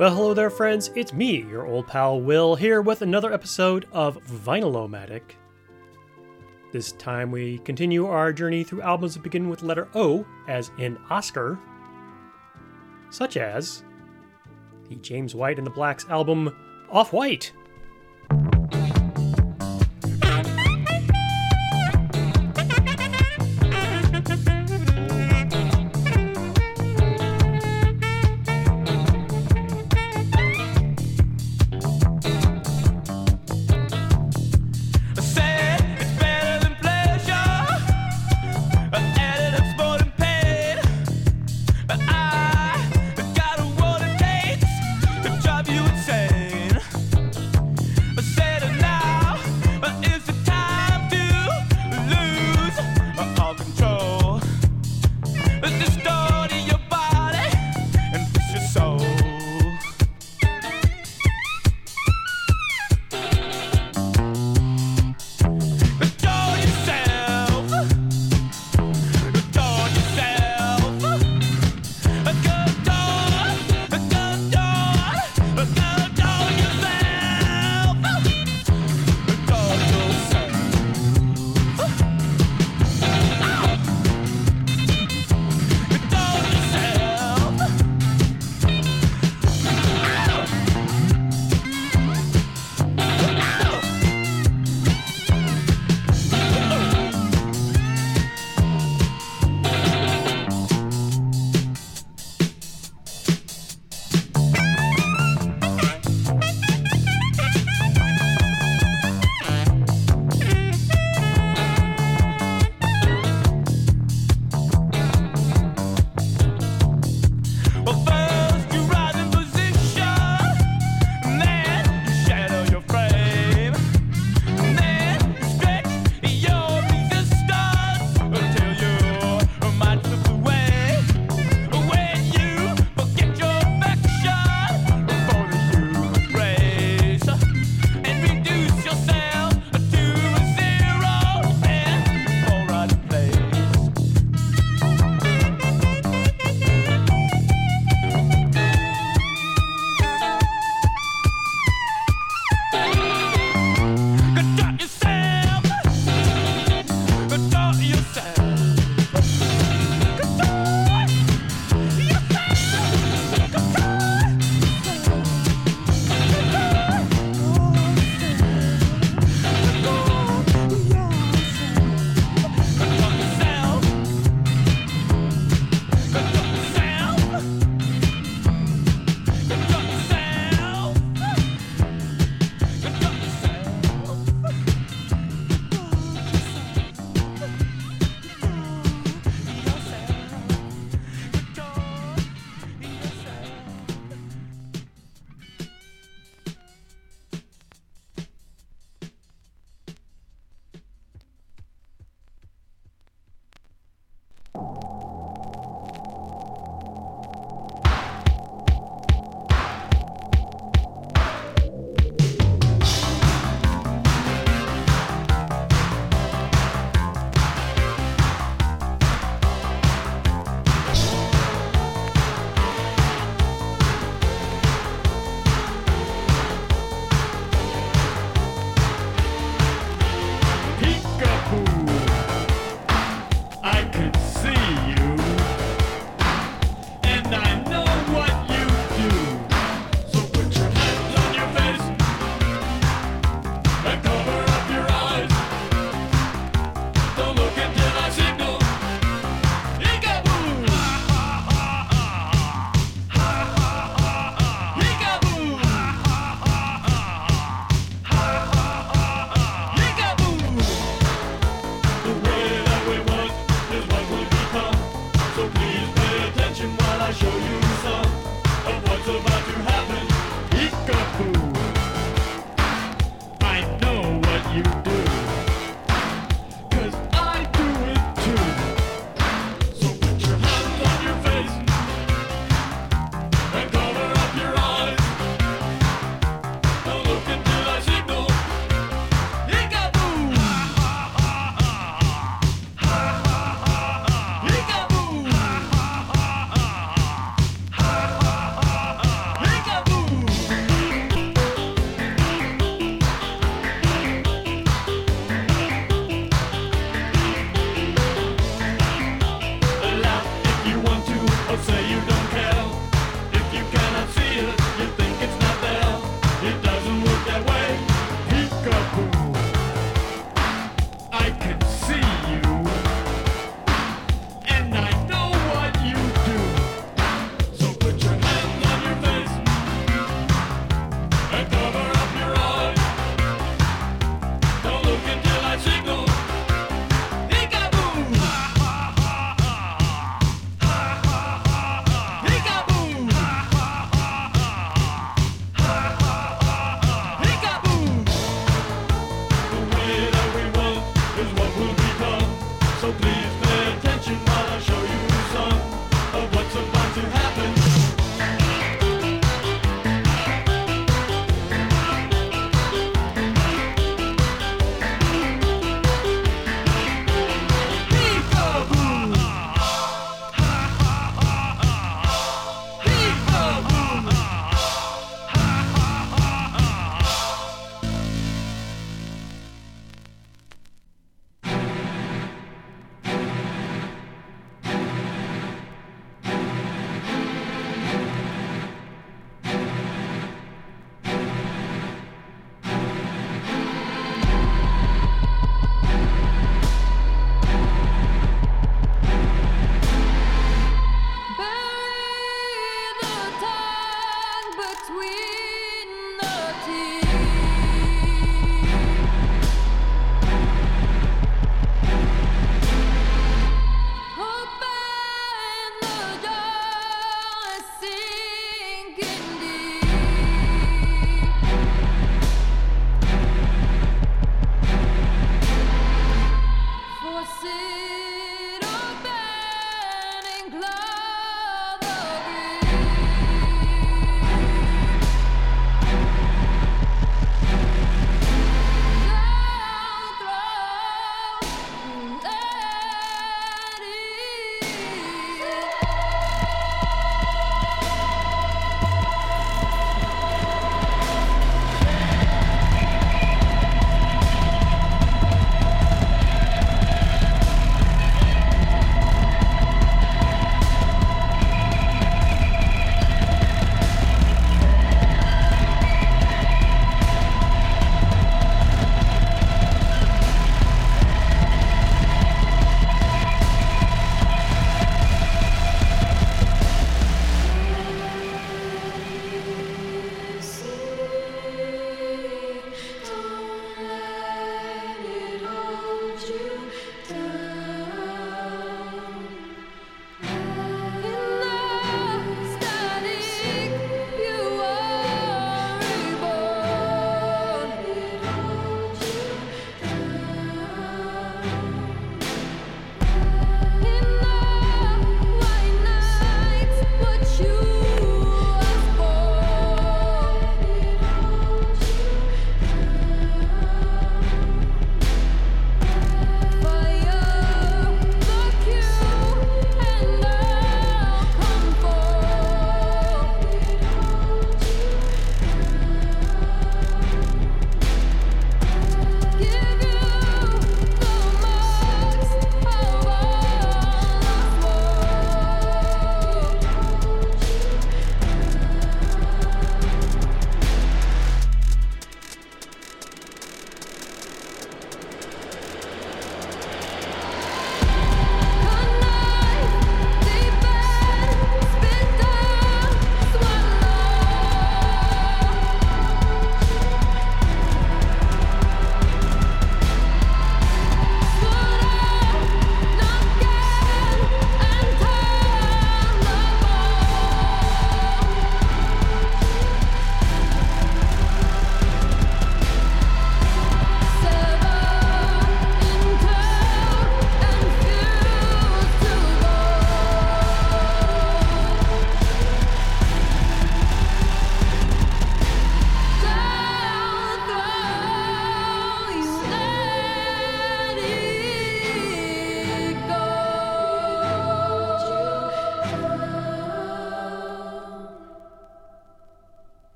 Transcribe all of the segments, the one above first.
Well, hello there, friends. It's me, your old pal Will, here with another episode of Vinylomatic. This time we continue our journey through albums that begin with letter O, as in Oscar, such as the James White and the Blacks album Off White,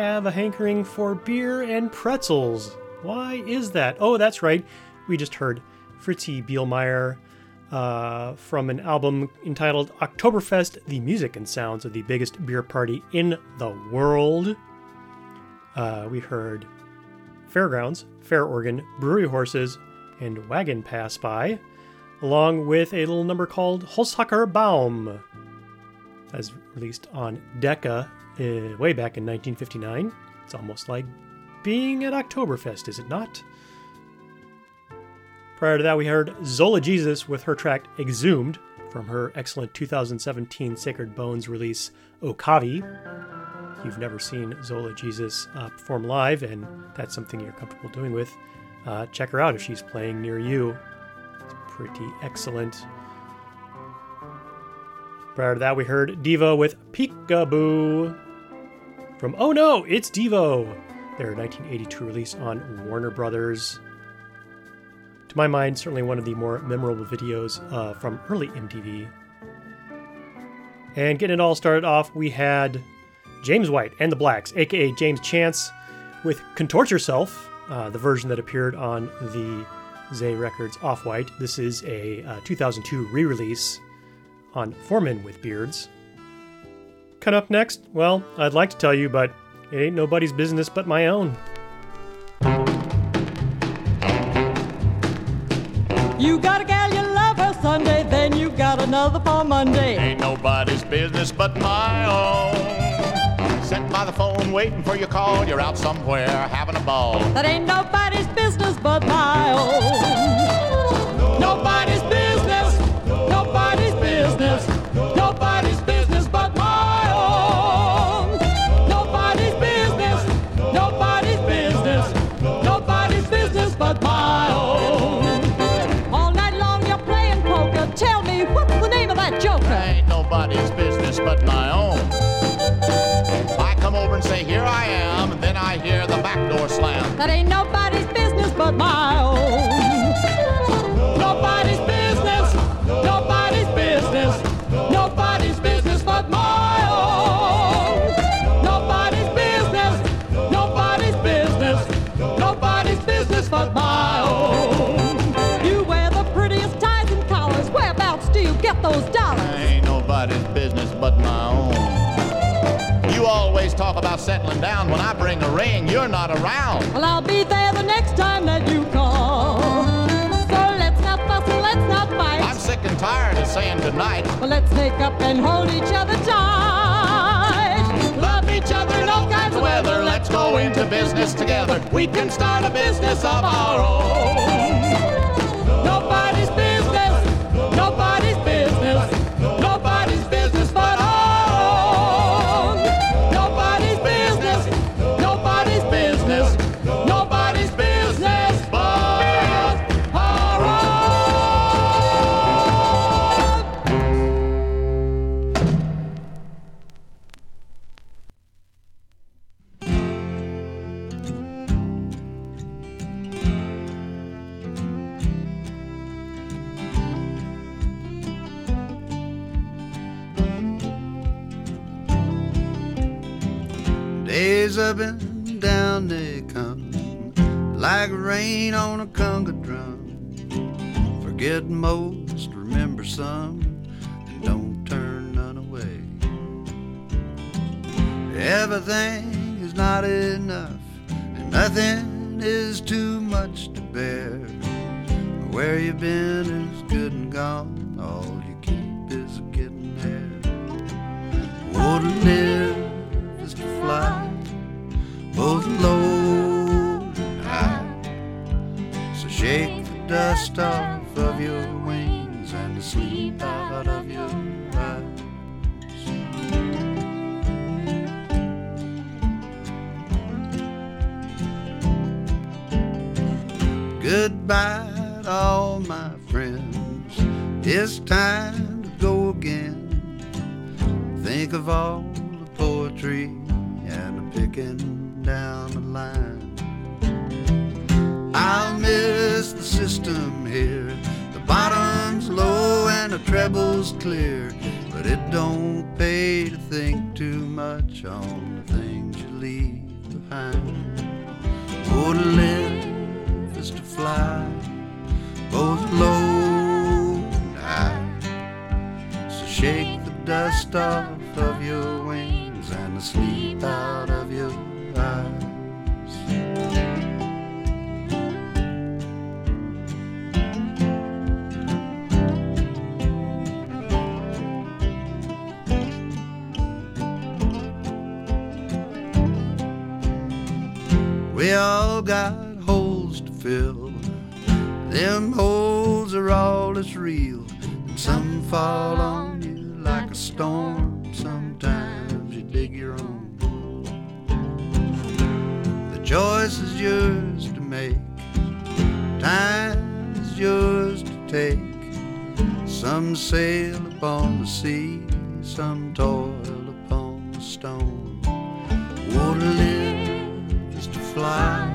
have a hankering for beer and pretzels. Why is that? Oh, that's right. We just heard Fritzi Bielmeyer uh, from an album entitled Oktoberfest The Music and Sounds of the Biggest Beer Party in the World. Uh, we heard Fairgrounds, Fair Organ, Brewery Horses, and Wagon Pass By, along with a little number called Holzhacker Baum, as released on Decca uh, way back in 1959. It's almost like being at Oktoberfest, is it not? Prior to that, we heard Zola Jesus with her track Exhumed from her excellent 2017 Sacred Bones release Okovi. You've never seen Zola Jesus uh, perform live and that's something you're comfortable doing with, uh, check her out if she's playing near you. It's pretty excellent. Prior to that, we heard Devo with Peekaboo from Oh No, It's Devo, their 1982 release on Warner Brothers. To my mind, certainly one of the more memorable videos uh, from early MTV. And getting it all started off, we had James White and the Blacks, aka James Chance, with Contort Yourself, uh, the version that appeared on the ZE Records Off White. This is a uh, 2002 re release on Foreman with Beards. Cut up next? Well, I'd like to tell you, but it ain't nobody's business but my own. You got a gal you love her Sunday, then you got another for Monday. Ain't nobody's business but my own. Sitting by the phone waiting for your call. You're out somewhere having a ball. That ain't nobody's business but my own. And say, Here I am, then I hear the back door slam. That ain't nobody's business but my own. Always talk about settling down. When I bring a ring, you're not around. Well, I'll be there the next time that you call. So let's not fuss and let's not fight. I'm sick and tired of saying goodnight. Well, let's make up and hold each other tight. Love each other in all kinds of weather. Let's go into business together. We can start a business of our own. Rain on a conga drum. Forget most, remember some, and don't turn none away. Everything is not enough, and nothing is too much to bear. Where you've been is good and gone, all you keep is getting there. Oh, to live is to fly, both low dust off of your wings and the sleep out of your eyes. Goodbye to all my friends. It's time to go again. Think of all the poetry and the picking down the line. I'll miss the system here. The bottom's low and the treble's clear. But it don't pay to think too much on the things you leave behind. Oh, to live is to fly, both low and high. So shake the dust off of your wings and the sleep out of your We all got holes to fill. Them holes are all that's real. And some fall on you like a storm. Sometimes you dig your own. The choice is yours to make. Time is yours to take. Some sail upon the sea, some toil upon the stone. Oh, fly,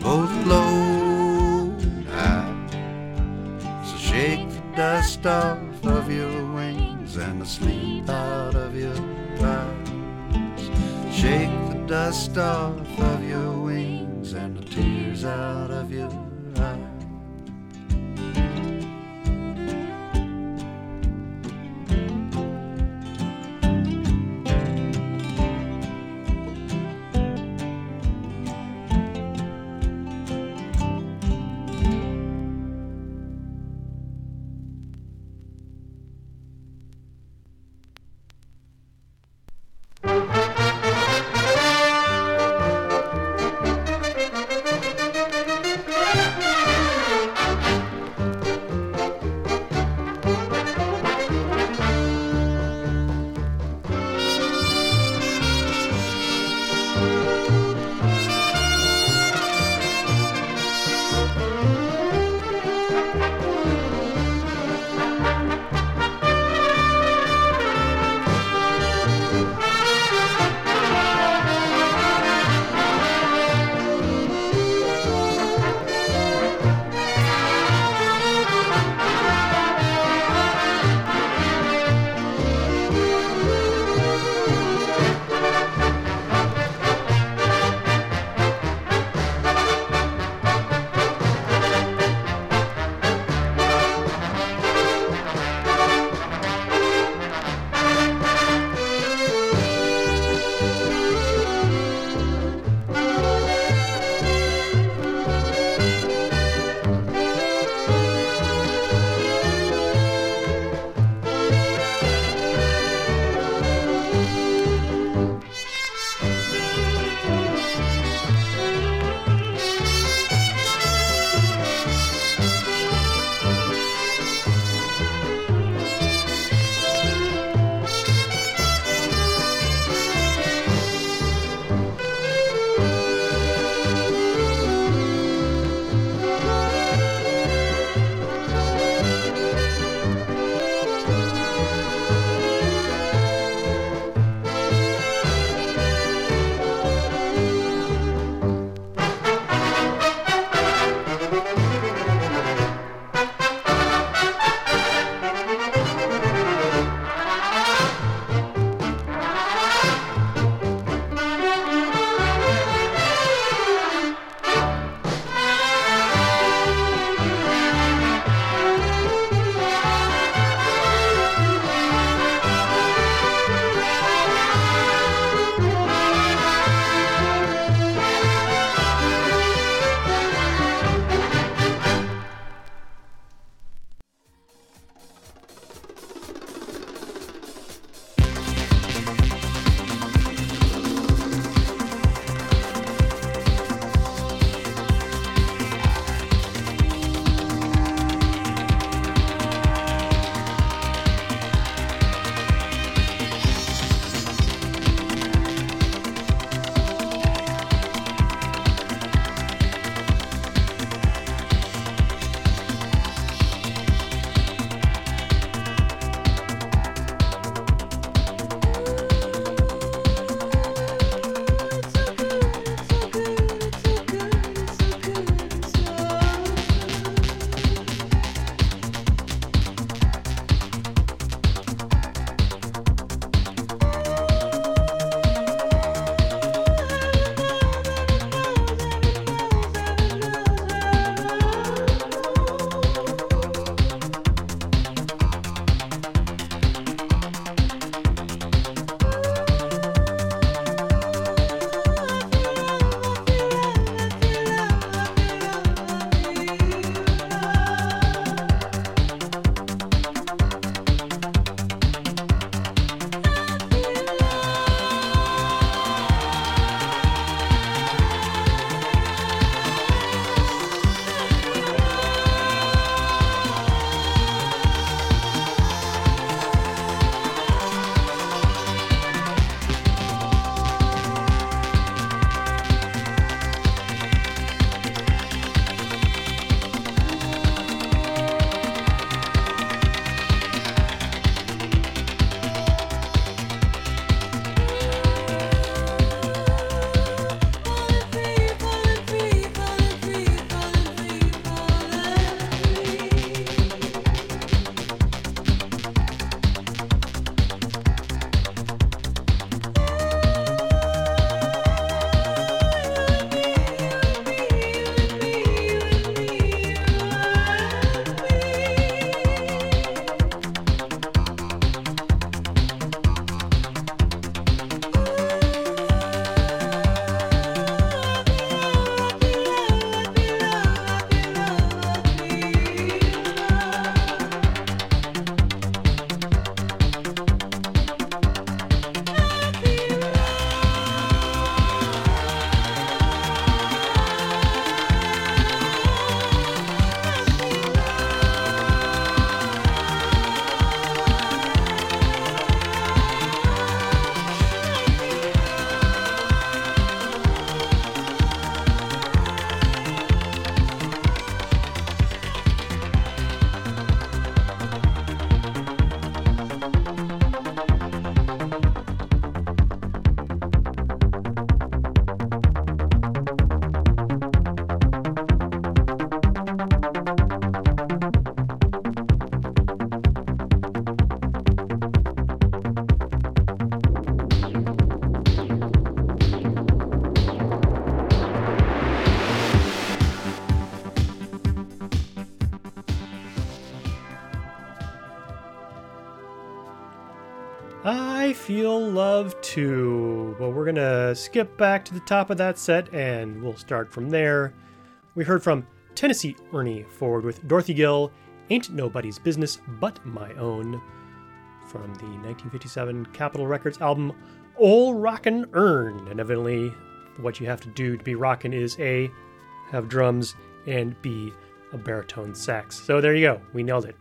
both low and high. So shake the dust off of your wings and the sleep out of your eyes. Shake the dust off of your wings and the tears out of your Feel Love Too. But we're going to skip back to the top of that set and we'll start from there. We heard from Tennessee Ernie Ford with Dorothy Gill, Ain't Nobody's Business But My Own, from the 1957 Capitol Records album Ol' Rockin' Ern. And evidently, what you have to do to be rockin' is A, have drums, and B, a baritone sax. So there you go, we nailed it.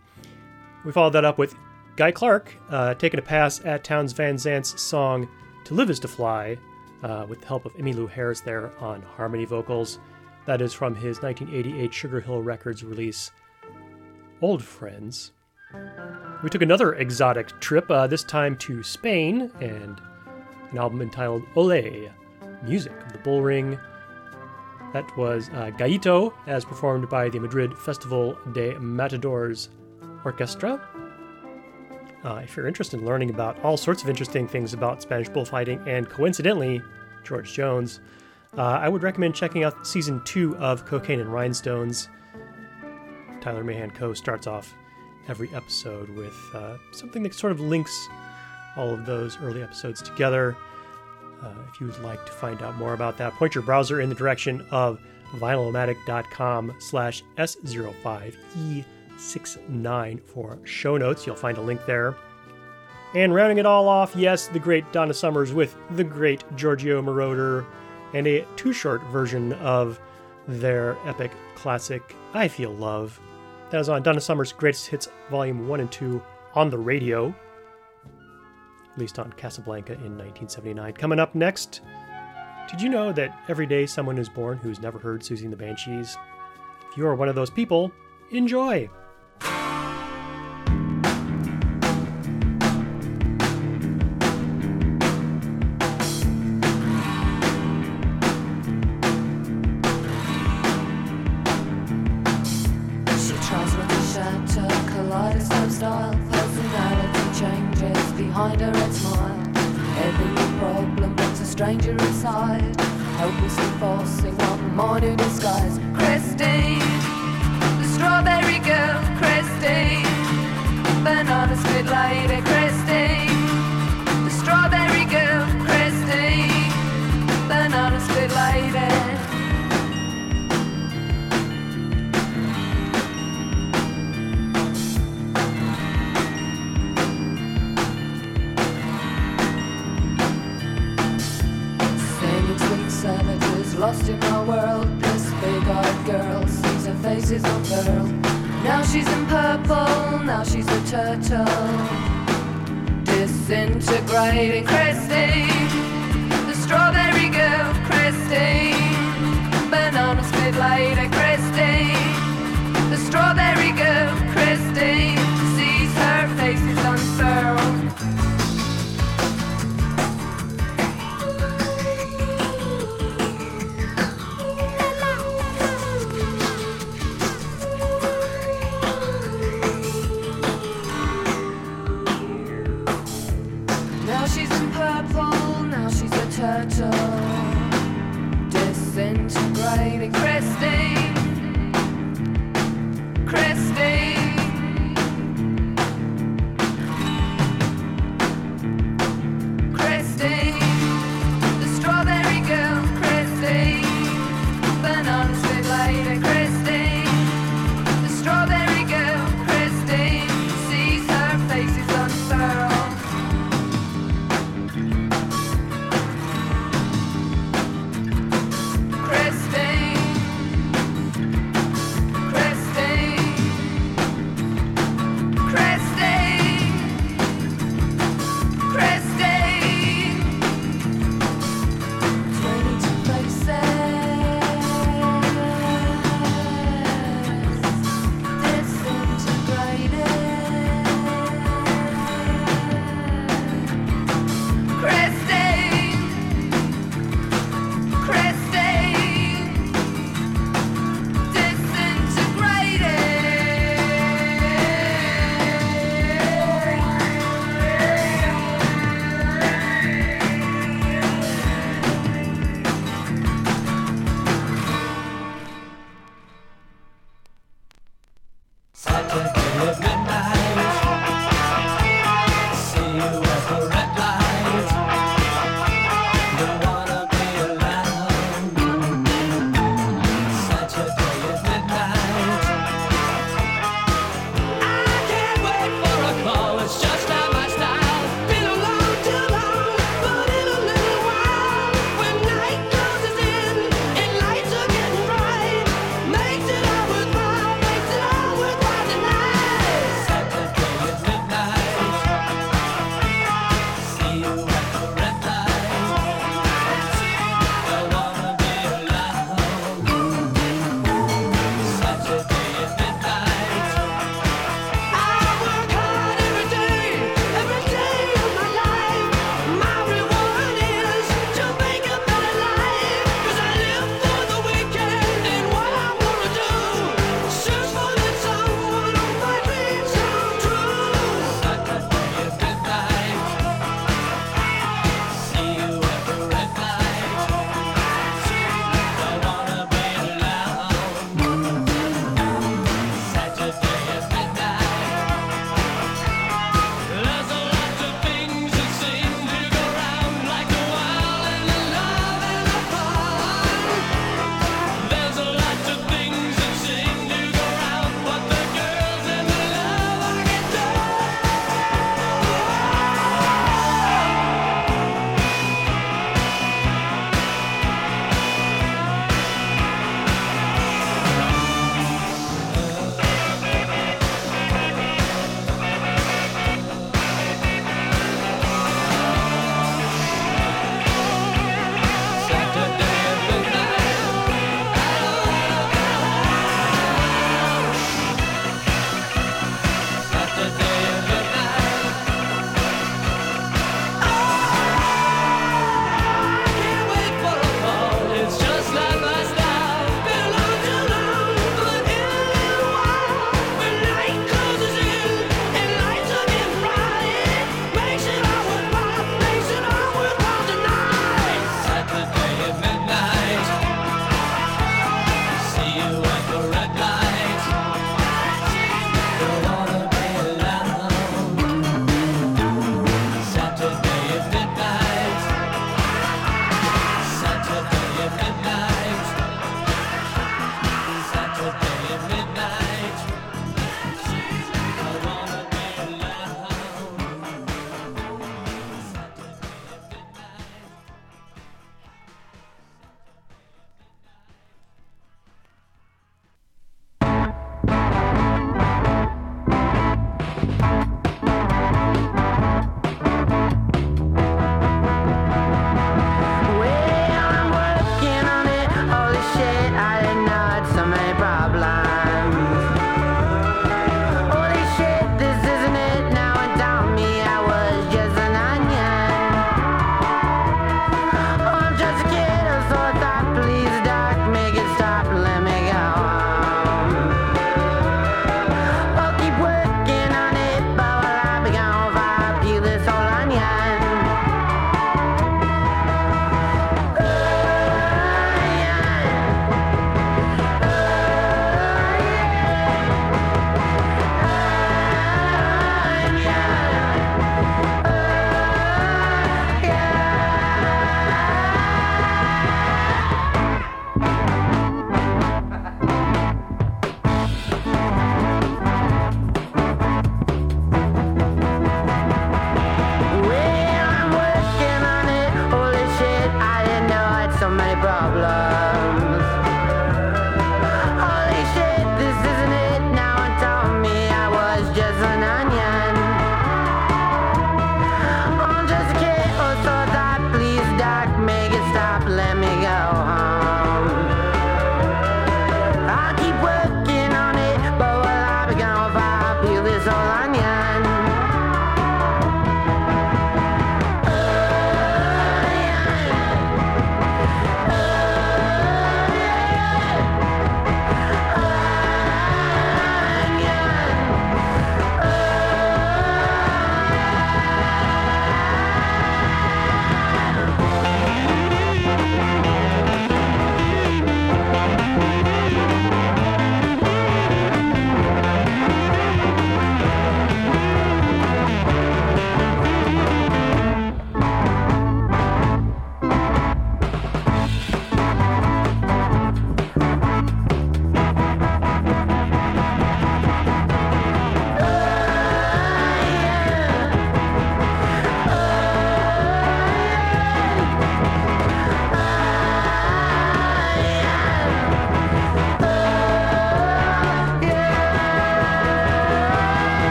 We followed that up with Guy Clark uh, taking a pass at Townes Van Zandt's song To Live Is to Fly uh, with the help of Emmylou Harris there on harmony vocals. That is from his 1988 Sugar Hill Records release, Old Friends. We took another exotic trip, uh, this time to Spain, and an album entitled Ole, Music of the Bull Ring. That was uh, Gallito, as performed by the Madrid Festival de Matadors Orchestra. Uh, if you're interested in learning about all sorts of interesting things about Spanish bullfighting and coincidentally, George Jones, uh, I would recommend checking out season two of Cocaine and Rhinestones. Tyler Mahan Coe starts off every episode with uh, something that sort of links all of those early episodes together. Uh, if you would like to find out more about that, point your browser in the direction of vinylomatic.com slash S05E69 for show notes. You'll find a link there. And rounding it all off, yes, the great Donna Summers with the great Giorgio Moroder and a too short version of their epic classic I Feel Love. That is on Donna Summers' Greatest Hits Volume 1 and 2 on the radio, at least on Casablanca in 1979. Coming up next, did you know that every day someone is born who's never heard Siouxsie and the Banshees? If you are one of those people, enjoy!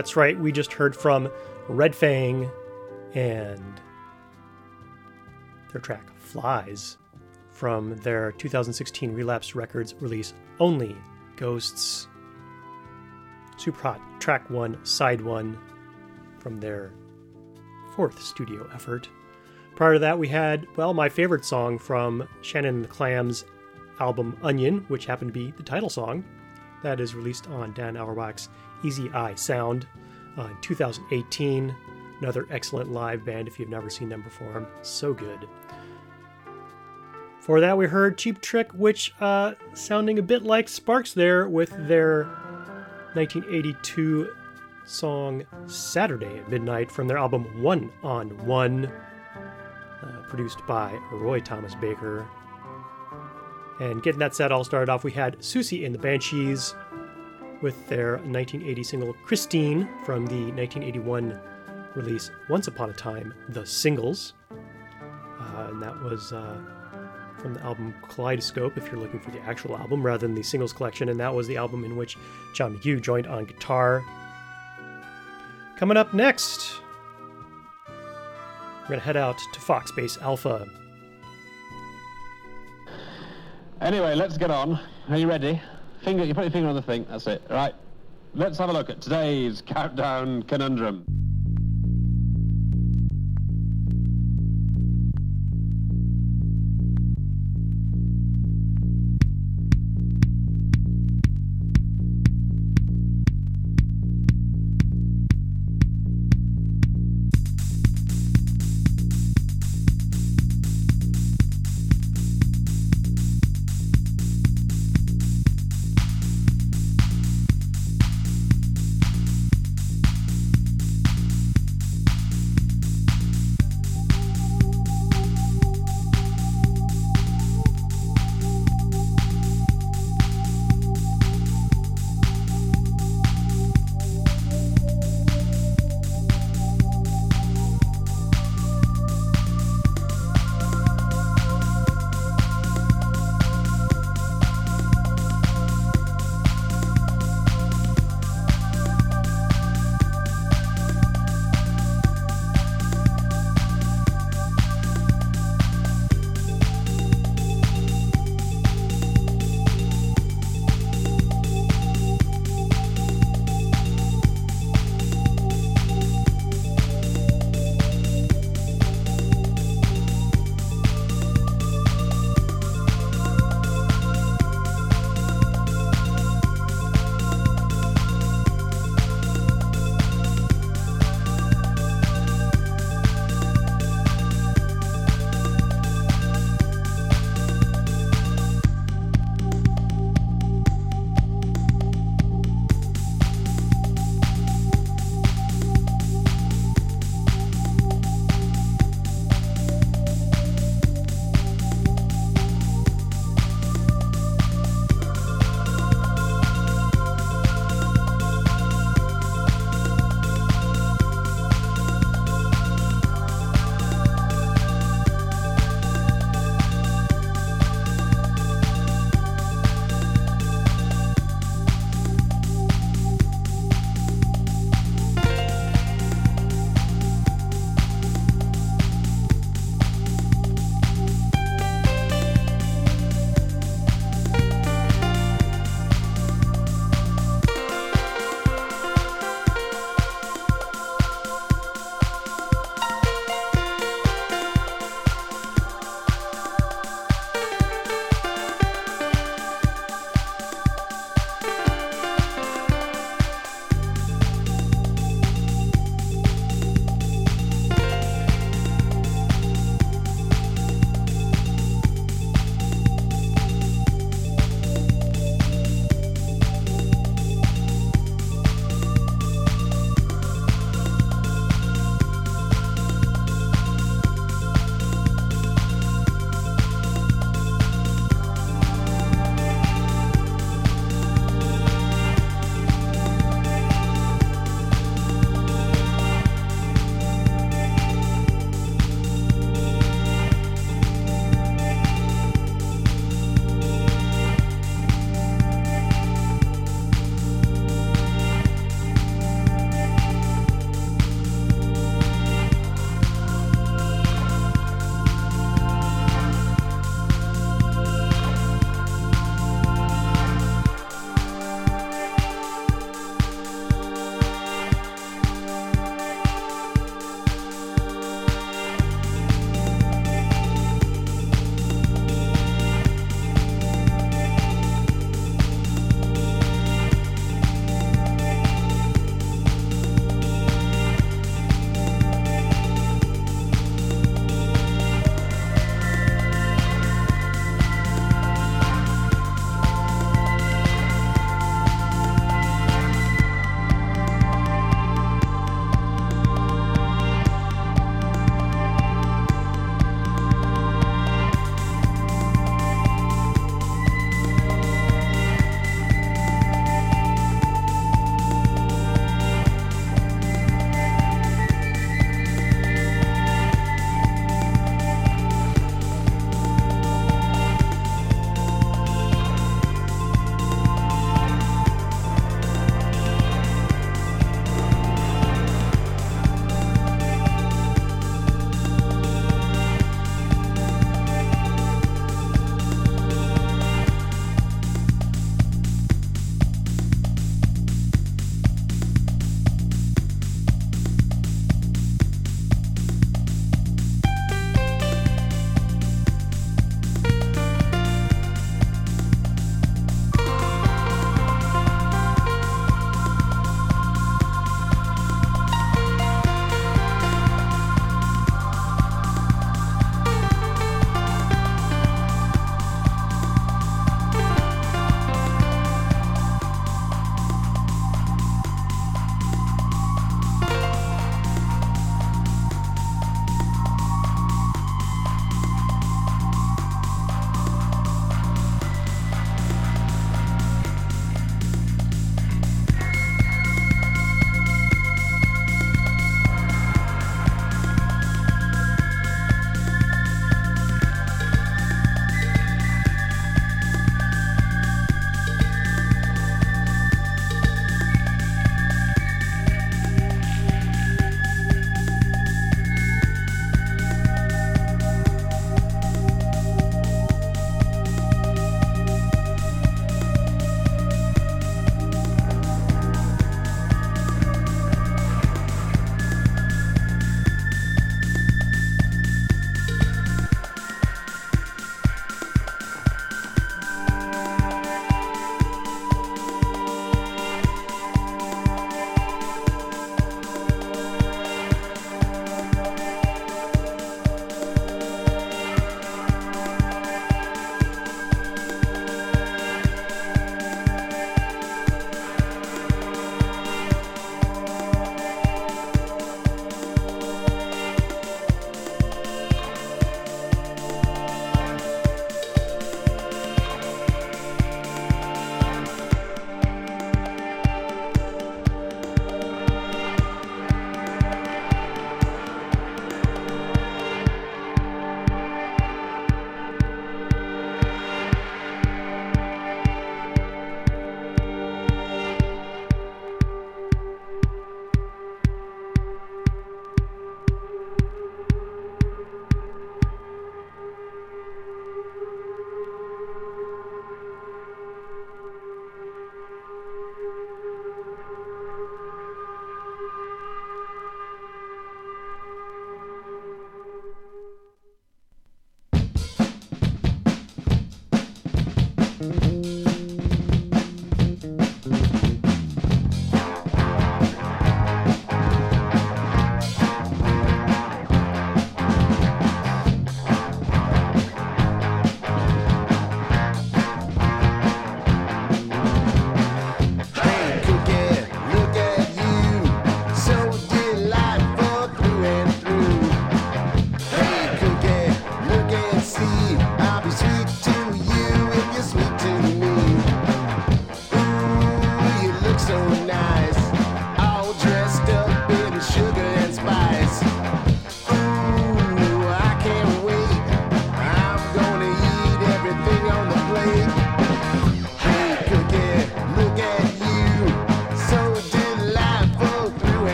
That's right. We just heard from Red Fang and their track Flies from their 2016 Relapse Records release Only Ghosts. Super Hot Track 1, Side 1 from their fourth studio effort. Prior to that, we had, well, my favorite song from Shannon the Clams album Onion, which happened to be the title song. That is released on Dan Auerbach's Easy Eye Sound uh, in 2018. Another excellent live band if you've never seen them perform. So good. For that, we heard Cheap Trick, which uh, sounding a bit like Sparks there with their 1982 song Saturday at Midnight from their album One on One, uh, produced by Roy Thomas Baker. And getting that set all started off, we had Siouxsie and the Banshees with their 1980 single Christine from the 1981 release Once Upon a Time, The Singles. Uh, and that was uh, from the album Kaleidoscope, if you're looking for the actual album rather than the singles collection. And that was the album in which John McGeoch joined on guitar. Coming up next, we're going to head out to Fox Base Alpha. Anyway, let's get on. Are you ready? Finger, you put your finger on the thing. That's it. Right. Let's have a look at today's countdown conundrum.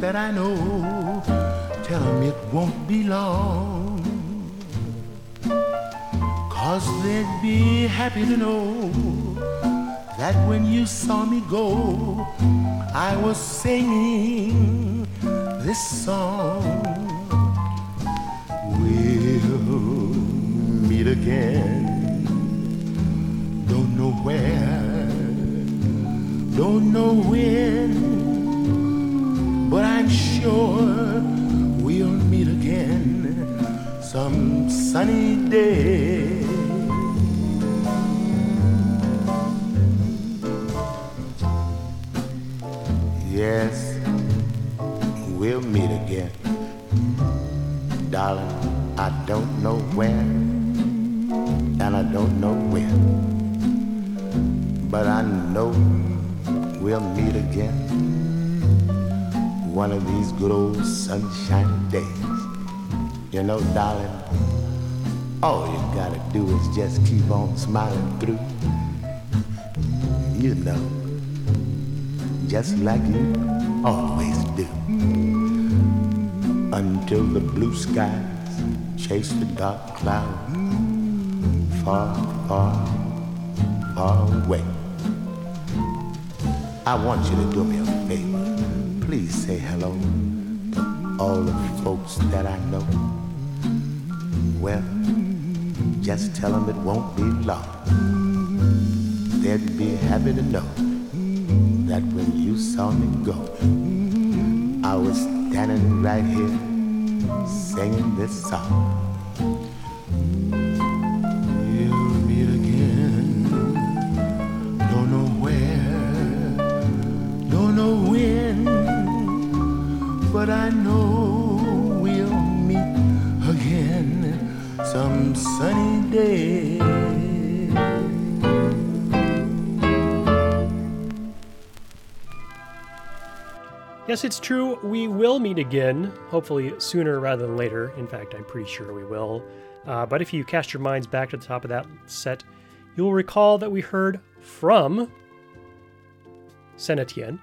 That I know? Tell them it won't be long. Cause they'd be happy to know that when you saw me go, I was singing this song. Sure we'll meet again some sunny day. Yes, we'll meet again. Darling, I don't know when and I don't know when, but I know we'll meet again one of these good old sunshine days. You know, darling, all you gotta do is just keep on smiling through. You know just like you always do. Until the blue skies chase the dark clouds far, far, far away. I want you to do me a. Please say hello to all the folks that I know. Well, just tell them it won't be long. They'd be happy to know that when you saw me go, I was standing right here singing this song. Day. Yes, it's true. We will meet again, hopefully sooner rather than later. In fact, I'm pretty sure we will. Uh, but if you cast your minds back to the top of that set, you'll recall that we heard from Saint Etienne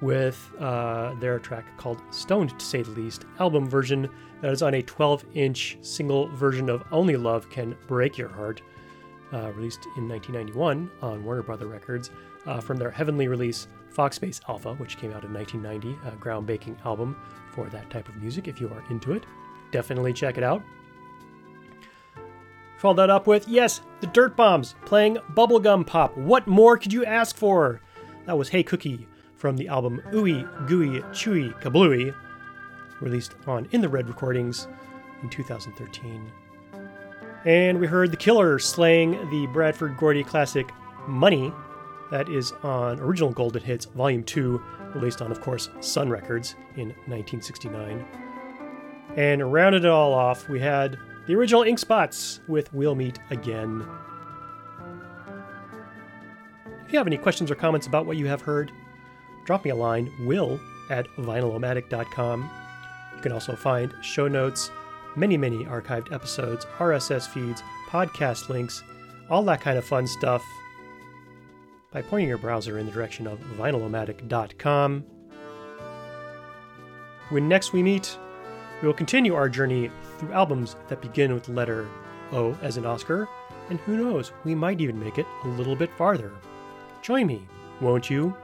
with uh, their track called Stoned to say the least, album version that is on a 12 inch single version of Only Love Can Break Your Heart, uh, released in 1991 on Warner Brother Records uh, from their heavenly release Foxbase Alpha, which came out in 1990, a groundbreaking album for that type of music if you are into it. Definitely check it out. Followed that up with, yes, the Dirtbombs playing Bubblegum Pop. What more could you ask for? That was Hey Cookie from the album Ooey Gooey Chewy Kablooey, released on In the Red Recordings in 2013. And we heard The Killer slaying the Bradford Gordy classic Money. That is on Original Golden Hits Volume 2, released on, of course, Sun Records in 1969. And rounded it all off, we had the original Ink Spots with We'll Meet Again. If you have any questions or comments about what you have heard, drop me a line, will at vinylomatic.com. You can also find show notes, many, many archived episodes, RSS feeds, podcast links, all that kind of fun stuff by pointing your browser in the direction of vinylomatic.com. When next we meet, we will continue our journey through albums that begin with the letter O as in Oscar, and who knows, we might even make it a little bit farther. Join me, won't you?